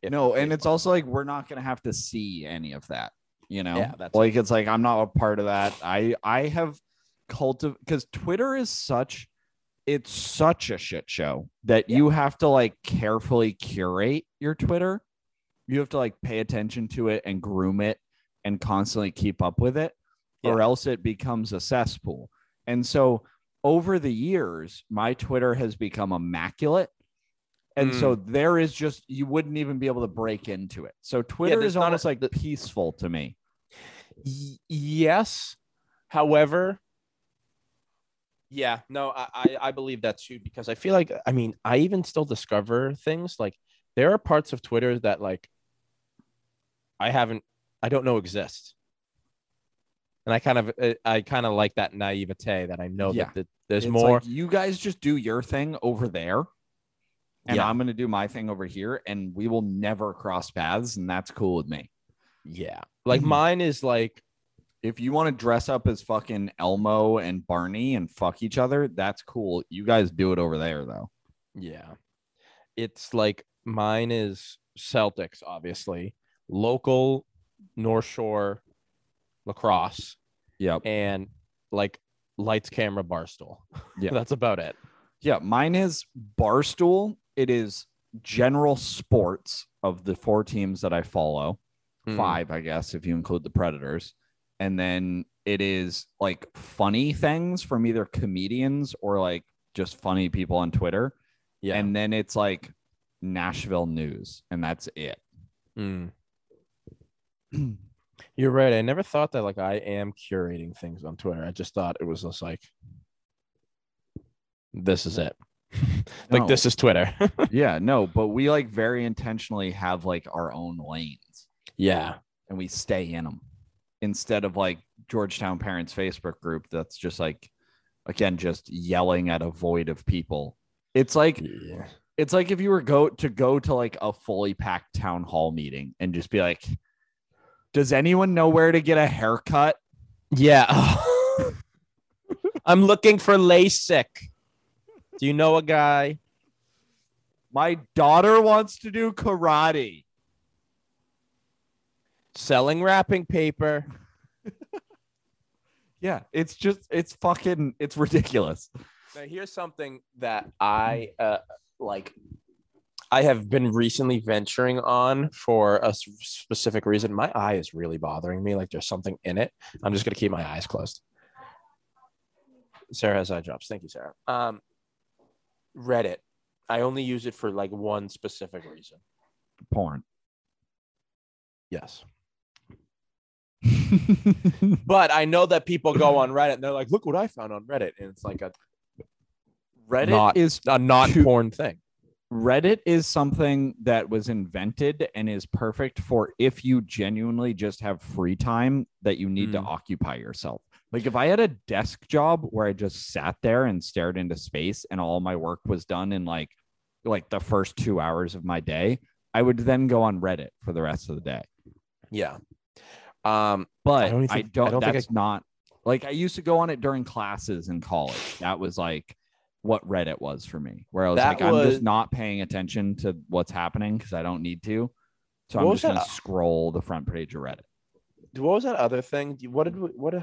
no, and it's also like we're not gonna have to see any of that. You know, Yeah, that's like it's like I'm not a part of that. I I have cultiv because Twitter is such it's such a shit show that Yeah. you have to like carefully curate your Twitter. You have to like pay attention to it and groom it and constantly keep up with it, or else it becomes a cesspool. And so over the years, my Twitter has become immaculate. And so hmm. there is just you wouldn't even be able to break into it. So Twitter there's is not a- almost like the- peaceful to me. Y- yes however yeah no I, I i believe that too because i feel like i mean i even still discover things like there are parts of twitter that like i haven't i don't know exist and i kind of i kind of like that naivete that i know Yeah. that, that there's It's more like, you guys just do your thing over there. And Yeah. I'm gonna do my thing over here, and we will never cross paths, and that's cool with me. Yeah like Mhm. mine is like If you want to dress up as fucking Elmo and Barney and fuck each other, that's cool. You guys do it over there though. Yeah. It's like mine is Celtics, obviously, local North Shore lacrosse, Yep. and like lights, camera, barstool. Yeah. That's about it. Yeah, mine is Barstool. It is general sports of the four teams that I follow. Hmm. Five, I guess, if you include the Predators. And then it is like funny things from either comedians or like just funny people on Twitter. Yeah. And then it's like Nashville news, and that's it. Mm. You're right. I never thought that like I am curating things on Twitter. I just thought it was just like this is it. like No. this is Twitter. yeah, no, but we like very intentionally have like our own lanes yeah. and we stay in them instead of like Georgetown Parents Facebook group that's just like again just yelling at a void of people. It's like Yeah. it's like if you were go to go to like a fully packed town hall meeting and just be like does anyone know where to get a haircut? Yeah. I'm looking for LASIK. Do you know a guy? My daughter wants to do karate. Selling wrapping paper. Yeah, it's just it's fucking it's ridiculous. Now, here's something that I uh, like. I have been recently venturing on for a specific reason. My eye is really bothering me. Like there's something in it. I'm just gonna keep my eyes closed. Sarah has eye drops. Thank you, Sarah. Um, Reddit. I only use it for like one specific reason. porn. Yes. But I know that people go on Reddit and they're like, look what I found on Reddit. And it's like a Reddit Not is a not porn thing. Reddit is something that was invented and is perfect for if you genuinely just have free time that you need to Mm. occupy yourself. Like if I had a desk job where I just sat there and stared into space and all my work was done in like like the first 2 hours of my day, I would then go on Reddit for the rest of the day. Yeah. Um, But I don't don't, I don't think I- that's not like I used to go on it during classes in college. That was like what Reddit was for me, where I was That like, I'm just not paying attention to what's happening because I don't need to. So What I'm was just gonna that- scroll the front page of Reddit. what was that other thing? What did we, what?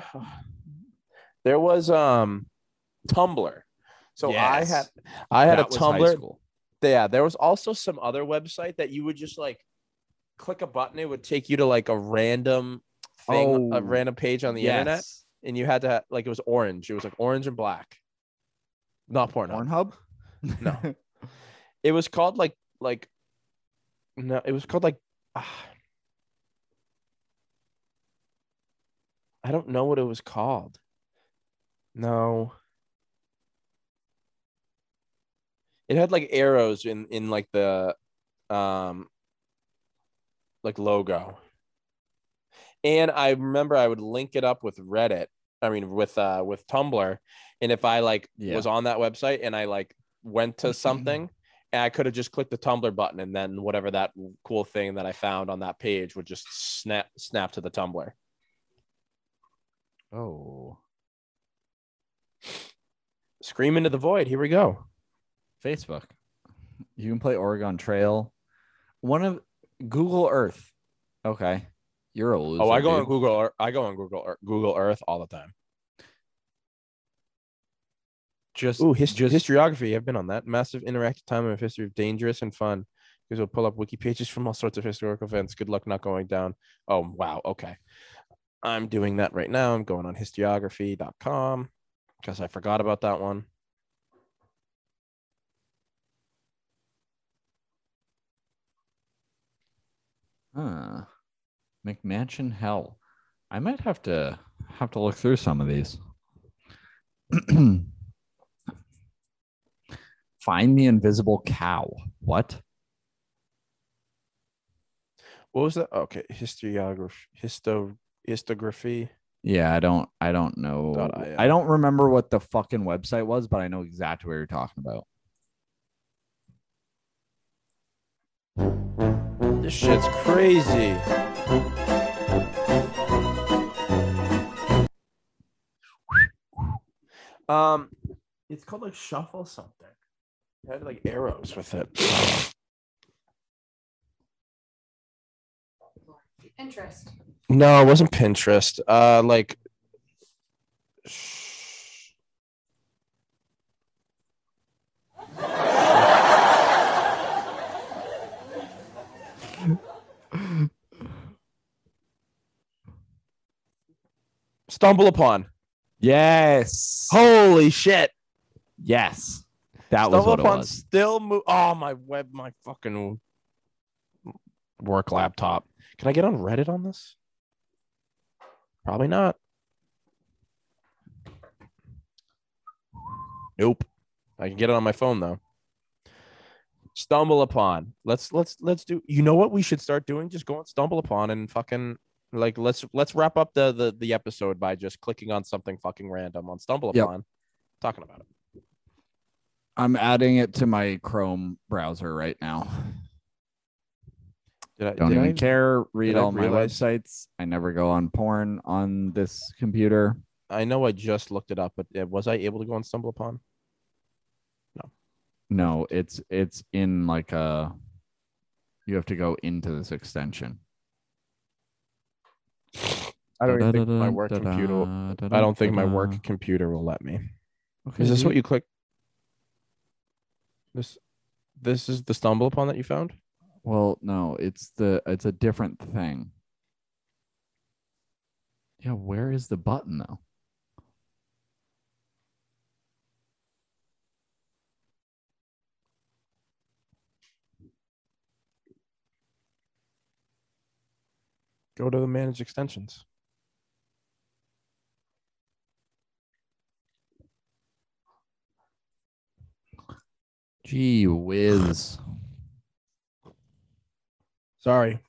There was um, Tumblr. So I had I had That a Tumblr. Yeah, there was also some other website that you would just like click a button. It would take you to like a random thing, a Oh, random page on the internet, and you had to like it was orange. It was like orange and black. Not porn. Pornhub? No. It was called like like no, it was called like ah. I don't know what it was called. No. It had like arrows in in like the um like logo. And I remember I would link it up with Reddit. I mean with uh with Tumblr. And if I like Yeah. was on that website and I like went to something and I could have just clicked the Tumblr button and then whatever that cool thing that I found on that page would just snap snap to the Tumblr. Oh. Scream into the void. Here we go. Facebook. You can play Oregon Trail. One of Google Earth. Okay. You're a oh, loser. Oh, I go on. Google. I go on Google Google Earth all the time. Just, Ooh, his- just historiography. I've been on that. Massive interactive timeline of history of dangerous and fun. Because we'll pull up wiki pages from all sorts of historical events. Good luck not going down. Oh, wow. Okay. I'm doing that right now. I'm going on historiography.com because I forgot about that one. Huh. McMansion Hell. I might have to have to look through some of these. Find the invisible cow. What? What was that? Okay. Historiography. Histo histography. Yeah, I don't I don't know. IO. I don't remember what the fucking website was, but I know exactly what you're talking about. This shit's crazy. Um, it's called like shuffle something. It had like arrows with it. Pinterest. No, it wasn't Pinterest. Uh, like. sh- Stumble upon. Yes. Holy shit! Yes. That was Stumble what it was. still move. Oh my web, my fucking work laptop. Can I get on Reddit on this? Probably not. Nope. I can get it on my phone though. Stumble upon. Let's let's let's do. You know what we should start doing? Just go on stumble upon and fucking like let's let's wrap up the the the episode by just clicking on something fucking random on stumble Yep. upon, talking about it. I'm adding it to my Chrome browser right now. Did I Don't did even I- care. Read all my websites. I never go on porn on this computer. I know I just looked it up, but uh, was I able to go on stumble upon? No, No, it's it's in like a you have to go into this extension. I don't even think my work computer. I don't think my work computer will let me. Okay, Is this what you click? This, this is the stumble upon that you found. Well, no, it's the it's a different thing. Yeah, where is the button though? Go to the manage extensions. Gee whiz. Sorry.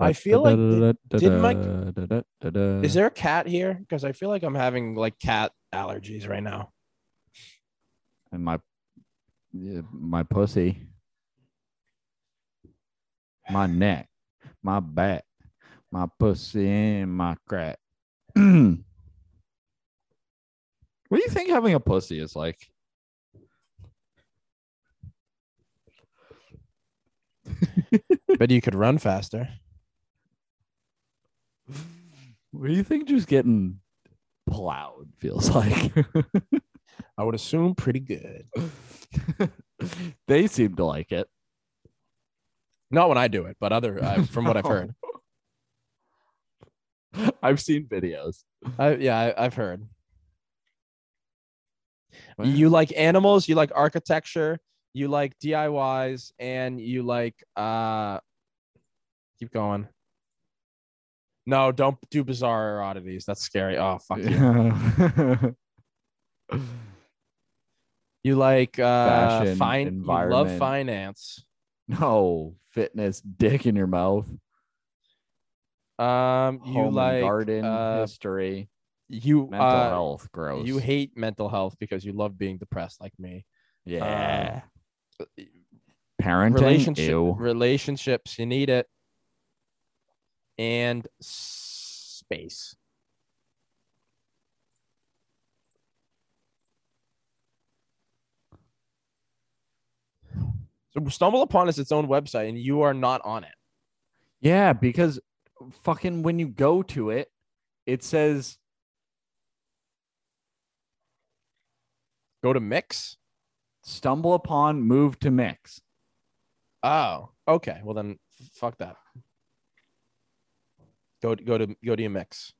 I feel like the- did my- Is there a cat here? Because I feel like I'm having like cat allergies right now. and my my pussy, my neck, my back, my pussy, and my crack. what do you think having a pussy is like? But you could run faster. What do you think just getting plowed feels like? I would assume pretty good. they seem to like it. Not when I do it, but other uh, from what I've heard. I've seen videos. I, yeah, I, I've heard. You like animals, you like architecture, you like DIYs, and you like uh keep going. No, don't do bizarre oddities. That's scary. Oh fuck you. You like uh Fashion, fine you love finance. no fitness, dick in your mouth. Um you Home like garden uh, history, you mental uh, health, gross. you hate mental health because you love being depressed like me. yeah. Parenting. relationship Ew. relationships you need it and space so stumble upon is its own website and you are not on it Yeah, because fucking when you go to it, it says go to mix stumble upon, move to mix. oh okay well then fuck that go to, go to go to your mix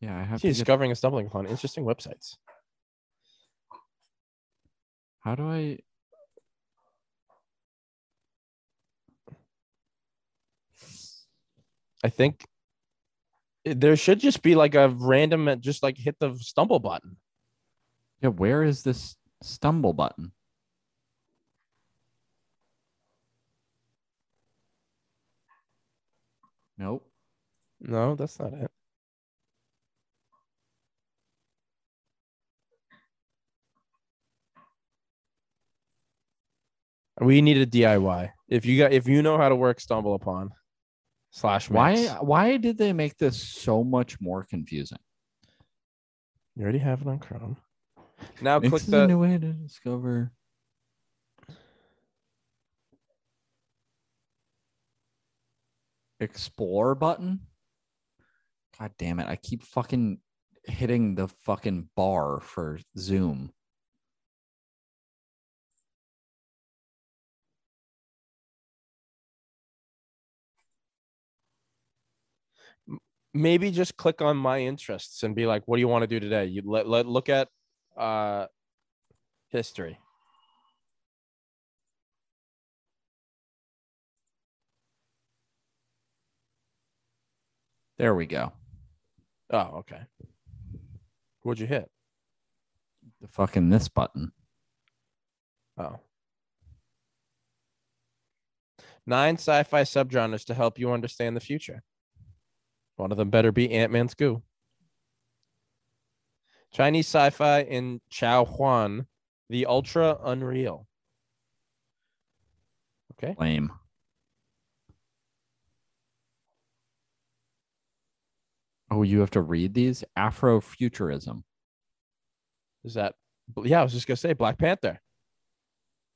Yeah, I have See, to. Get, discovering and stumbling upon interesting websites how do I? I think there should just be like a random, just like hit the stumble button. Yeah, where is this stumble button? Nope. No, that's not it. We need a DIY. If you got, if you know how to work stumble upon slash Why? mix. Why did they make this so much more confusing? you already have it on Chrome. Now Mix click the new way to discover. Explore button. God damn it! I keep fucking hitting the fucking bar for Zoom. maybe just click on my interests and be like, what do you want to do today? You let, let look at uh history. There we go. Oh, okay. What'd you hit? The fucking this button. Oh. Nine sci-fi subgenres to help you understand the future. One of them better be Ant-Man's goo. Chinese sci-fi in Chao Huan, the ultra unreal. Okay. Lame. Oh, you have to read these? Afrofuturism. Is that yeah, I was just gonna say Black Panther.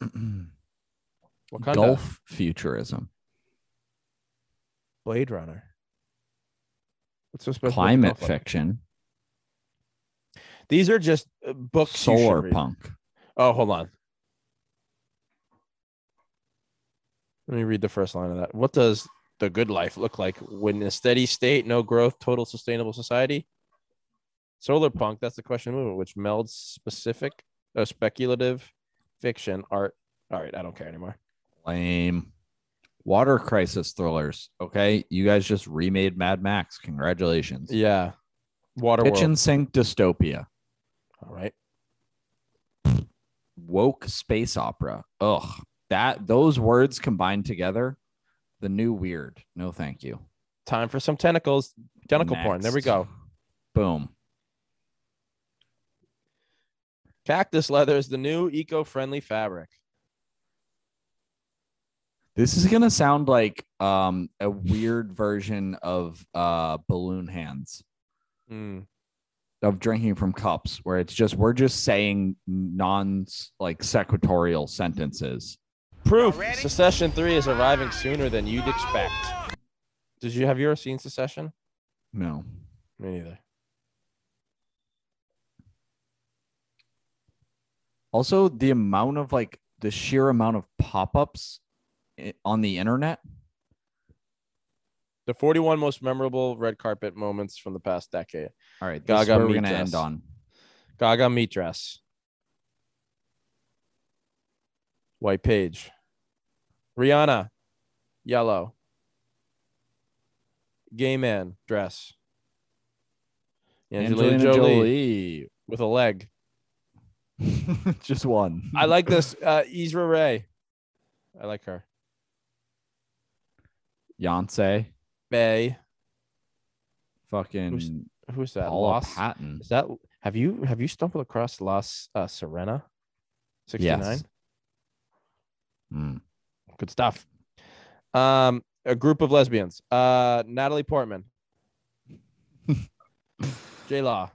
Wakanda. Gulf of futurism. Blade Runner. What's so special? Climate fiction. These are just uh, books. Solar punk. Oh, hold on. Let me read the first line of that. What does the good life look like when in a steady state, no growth, total sustainable society? Solar punk, that's the question movement, which melds specific, uh, speculative fiction, art. All right, I don't care anymore. Lame. Water crisis thrillers. Okay. You guys just remade Mad Max. Congratulations. Yeah. Water Kitchen World. sink dystopia. All right. Woke space opera. Ugh. That those words combined together, the new weird. No, thank you. Time for some tentacles. Tentacle porn. There we go. Boom. Cactus leather is the new eco-friendly fabric. This is gonna sound like um a weird version of uh balloon hands Mm. Of drinking from cups, where it's just we're just saying non like sequitorial sentences. Proof. Succession three is arriving sooner than you'd expect. Did you have you ever seen Succession? No. Me neither. Also, the amount of like the sheer amount of pop-ups eh, on the internet. The 41 most memorable red carpet moments from the past decade. All right, is Gaga where we're gonna dress. end on. Gaga meat dress. White page. Rihanna. Yellow. Gay man dress. Angelina, Jolie, with a leg. just one. I like this. Uh, Issa Rae. I like her. Beyonce. Bay. Fucking Who's that? Paula Lost. Patton. Is that have you have you stumbled across Los uh, Serena? 69? Yes. Mm. Good stuff. Um, a group of lesbians. Uh, Natalie Portman. J Law.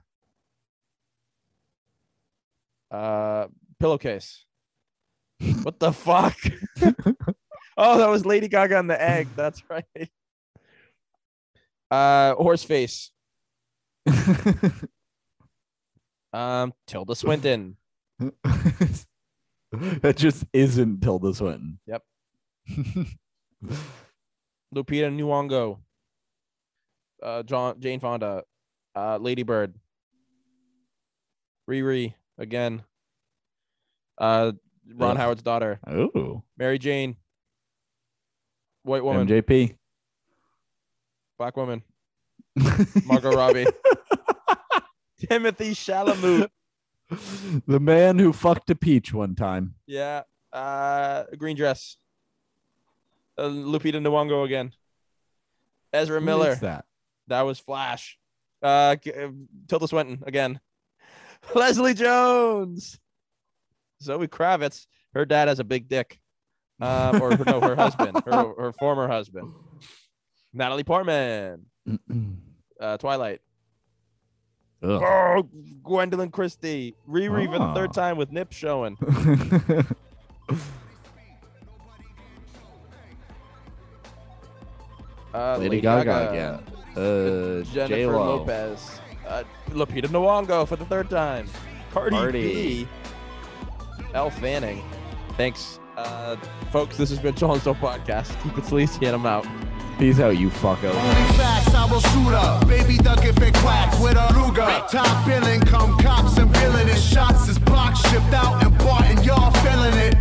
Uh, pillowcase. What the fuck? oh, that was Lady Gaga and the egg. That's right. Uh, horse face. Um, Tilda Swinton. that just isn't Tilda Swinton. Yep. Lupita Nyong'o. Uh, John Jane Fonda. Uh, Lady Bird. Riri again. Uh, Ron. Howard's daughter. Oh, Mary Jane. White woman. MJP. Black woman. Margot Robbie. Timothée Chalamet. the man who fucked a peach one time. Yeah. Uh, green dress. Uh, Lupita Nyong'o again. Ezra Who Miller. that? That was Flash. Uh, uh, Tilda Swinton again. Leslie Jones. Zoe Kravitz. Her dad has a big dick. Um, or no, her husband, her, her former husband. Natalie Portman. Uh, Twilight. Ugh. Oh, Gwendoline Christie. Riri for the third Ah. time with Nip showing. Uh, Lady, Gaga, again. Uh, Jennifer J-Lo. Lopez. Uh, Lupita Nyong'o for the third time. Cardi, Cardi. B. Elle Fanning. Thanks, uh, folks. This has been Sean's Podcast. Keep it sleazy and I'm out. Peace out, you fuckos. Only facts, I will shoot up. Baby duck if it quacks with a Ruger. Top billing, come cops and billing it. Shots is blocked, shipped out and bought, and y'all feeling it.